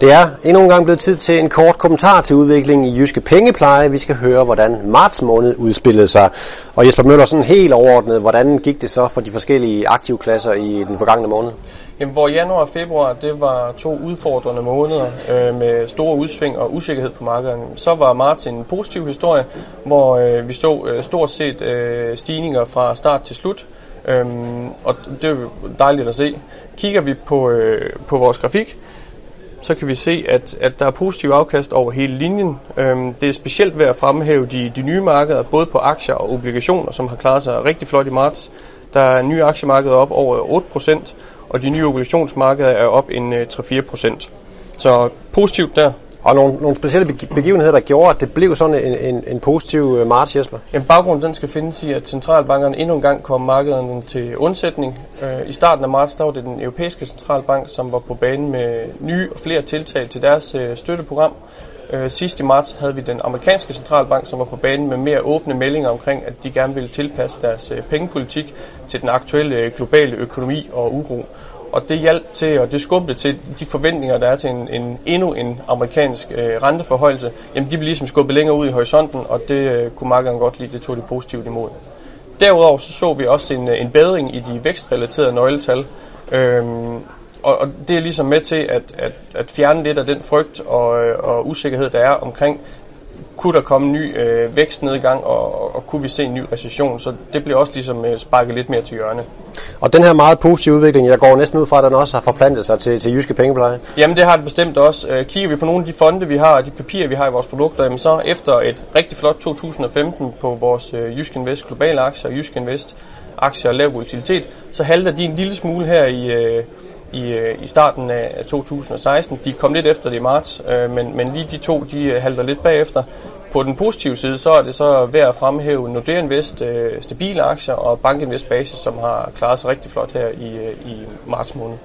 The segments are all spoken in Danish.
Det er endnu en gang blevet tid til en kort kommentar til udviklingen i Jyske Pengepleje. Vi skal høre, hvordan marts måned udspillede sig. Og Jesper Møller, sådan helt overordnet, hvordan gik det så for de forskellige aktivklasser i den forgangne måned? Jamen, hvor januar og februar, det var to udfordrende måneder øh, med store udsving og usikkerhed på markedet. Så var marts en positiv historie, hvor øh, vi så øh, stort set øh, stigninger fra start til slut. Øhm, og det er dejligt at se. Kigger vi på, øh, på vores grafik, så kan vi se, at, at der er positiv afkast over hele linjen. Øhm, det er specielt ved at fremhæve de, de nye markeder, både på aktier og obligationer, som har klaret sig rigtig flot i marts. Der er nye aktiemarkeder op over 8%, og de nye obligationsmarkeder er op en øh, 3-4%. Så positivt der. Og nogle, nogle specielle begivenheder, der gjorde, at det blev sådan en, en, en positiv øh, march, Jesper? Jamen, baggrunden den skal findes i, at centralbankerne endnu en gang kom markederne til undsætning. Øh, I starten af marts der var det den europæiske centralbank, som var på banen med nye og flere tiltag til deres øh, støtteprogram. Øh, sidst i marts havde vi den amerikanske centralbank, som var på banen med mere åbne meldinger omkring, at de gerne ville tilpasse deres øh, pengepolitik til den aktuelle øh, globale økonomi og uro og det hjalp til, og det skubbede til de forventninger, der er til en, en endnu en amerikansk øh, renteforhøjelse, jamen de blev ligesom skubbet længere ud i horisonten, og det øh, kunne markederne godt lide, det tog de positivt imod. Derudover så, så vi også en, en bedring i de vækstrelaterede nøgletal, øhm, og, og det er ligesom med til at, at, at fjerne lidt af den frygt og, øh, og usikkerhed, der er omkring kunne der komme en ny øh, vækstnedgang, og, og kunne vi se en ny recession, så det bliver også ligesom øh, sparket lidt mere til hjørne. Og den her meget positive udvikling, jeg går næsten ud fra, at den også har forplantet sig til, til jyske pengepleje? Jamen det har det bestemt også. Øh, kigger vi på nogle af de fonde, vi har, og de papirer, vi har i vores produkter, jamen, så efter et rigtig flot 2015 på vores øh, Jysk Invest globale aktier, Jysk Invest aktier og lav volatilitet, så halter de en lille smule her i... Øh, i, øh, i starten af 2016. De kom lidt efter det i marts, øh, men, men lige de to de øh, halter lidt bagefter. På den positive side, så er det så værd at fremhæve Nordea Invest, øh, stabile aktier og Bank Invest Basis, som har klaret sig rigtig flot her i, øh, i marts måned.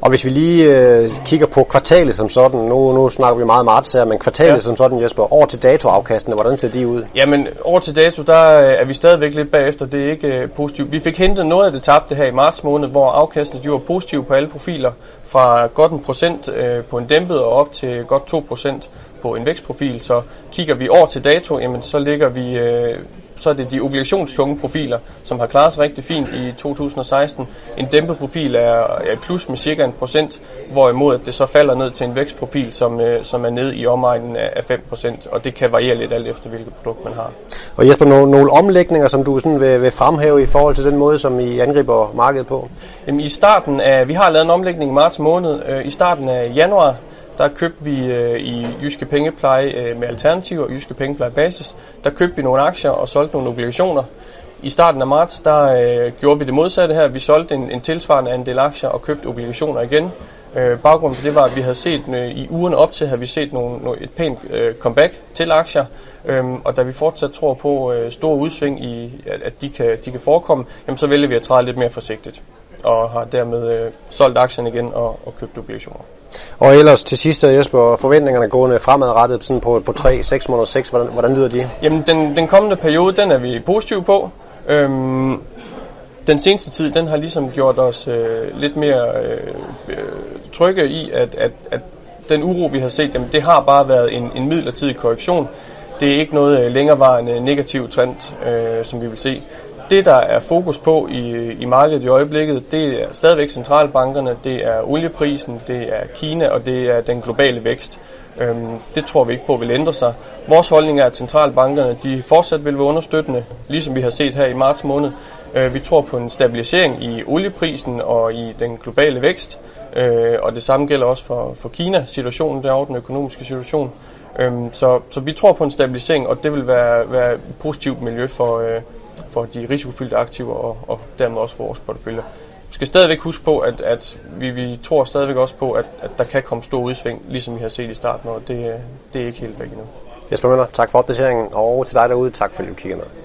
Og hvis vi lige øh, kigger på kvartalet som sådan, nu, nu snakker vi meget marts her, men kvartalet ja. som sådan, Jesper, over til datoafkastene, hvordan ser de ud? Jamen, over til dato, der øh, er vi stadigvæk lidt bagefter, det er ikke øh, positivt. Vi fik hentet noget af det tabte her i marts måned, hvor afkastene de var positive på alle profiler, fra godt en procent øh, på en dæmpet og op til godt 2 procent på en vækstprofil. Så kigger vi år til dato, jamen, så ligger vi øh, så er det de obligationstunge profiler, som har klaret sig rigtig fint i 2016. En dæmpet profil er, plus med cirka en procent, hvorimod det så falder ned til en vækstprofil, som, øh, som er nede i omegnen af 5 procent, og det kan variere lidt alt efter, hvilket produkt man har. Og Jesper, nogle, nogle omlægninger, som du sådan vil, vil fremhæve i forhold til den måde, som I angriber markedet på? Jamen, i starten af, vi har lavet en omlægning i marts måned. Øh, I starten af januar, der købte vi øh, i Jyske Pengepleje øh, med alternativer, Jyske Pengepleje basis, der købte vi nogle aktier og solgte nogle obligationer. I starten af marts, der øh, gjorde vi det modsatte her. Vi solgte en, en tilsvarende andel aktier og købte obligationer igen. Øh, baggrunden for det var, at vi havde set øh, i ugerne op til, havde vi set nogle, nogle, et pænt øh, comeback til aktier. Øh, og da vi fortsat tror på øh, store udsving i, at, at de, kan, de kan forekomme, jamen, så vælger vi at træde lidt mere forsigtigt. Og har dermed øh, solgt aktierne igen og, og købt obligationer. Og ellers til sidst, Jesper, forventningerne gående fremadrettet sådan på, på 3, 6 måneder 6, hvordan, hvordan lyder de? Jamen, den, den kommende periode, den er vi positive på. Øhm, den seneste tid, den har ligesom gjort os øh, lidt mere øh, øh trygge i, at, at, at den uro, vi har set, jamen, det har bare været en, en midlertidig korrektion. Det er ikke noget øh, længerevarende negativ trend, øh, som vi vil se det, der er fokus på i, i markedet i øjeblikket, det er stadigvæk centralbankerne, det er olieprisen, det er Kina og det er den globale vækst. Øhm, det tror vi ikke på vil ændre sig. Vores holdning er, at centralbankerne de fortsat vil være understøttende, ligesom vi har set her i marts måned. Øh, vi tror på en stabilisering i olieprisen og i den globale vækst, øh, og det samme gælder også for, for Kina-situationen, derovre den økonomiske situation. Øhm, så, så vi tror på en stabilisering, og det vil være, være et positivt miljø for, øh, for de risikofyldte aktiver og, og dermed også for vores portefølje. Vi skal stadigvæk huske på, at, at vi, vi tror stadigvæk også på, at, at der kan komme store udsving, ligesom vi har set i starten, og det, øh, det er ikke helt væk endnu. Jesper Møller, tak for opdateringen, og til dig derude, tak fordi du kiggede med.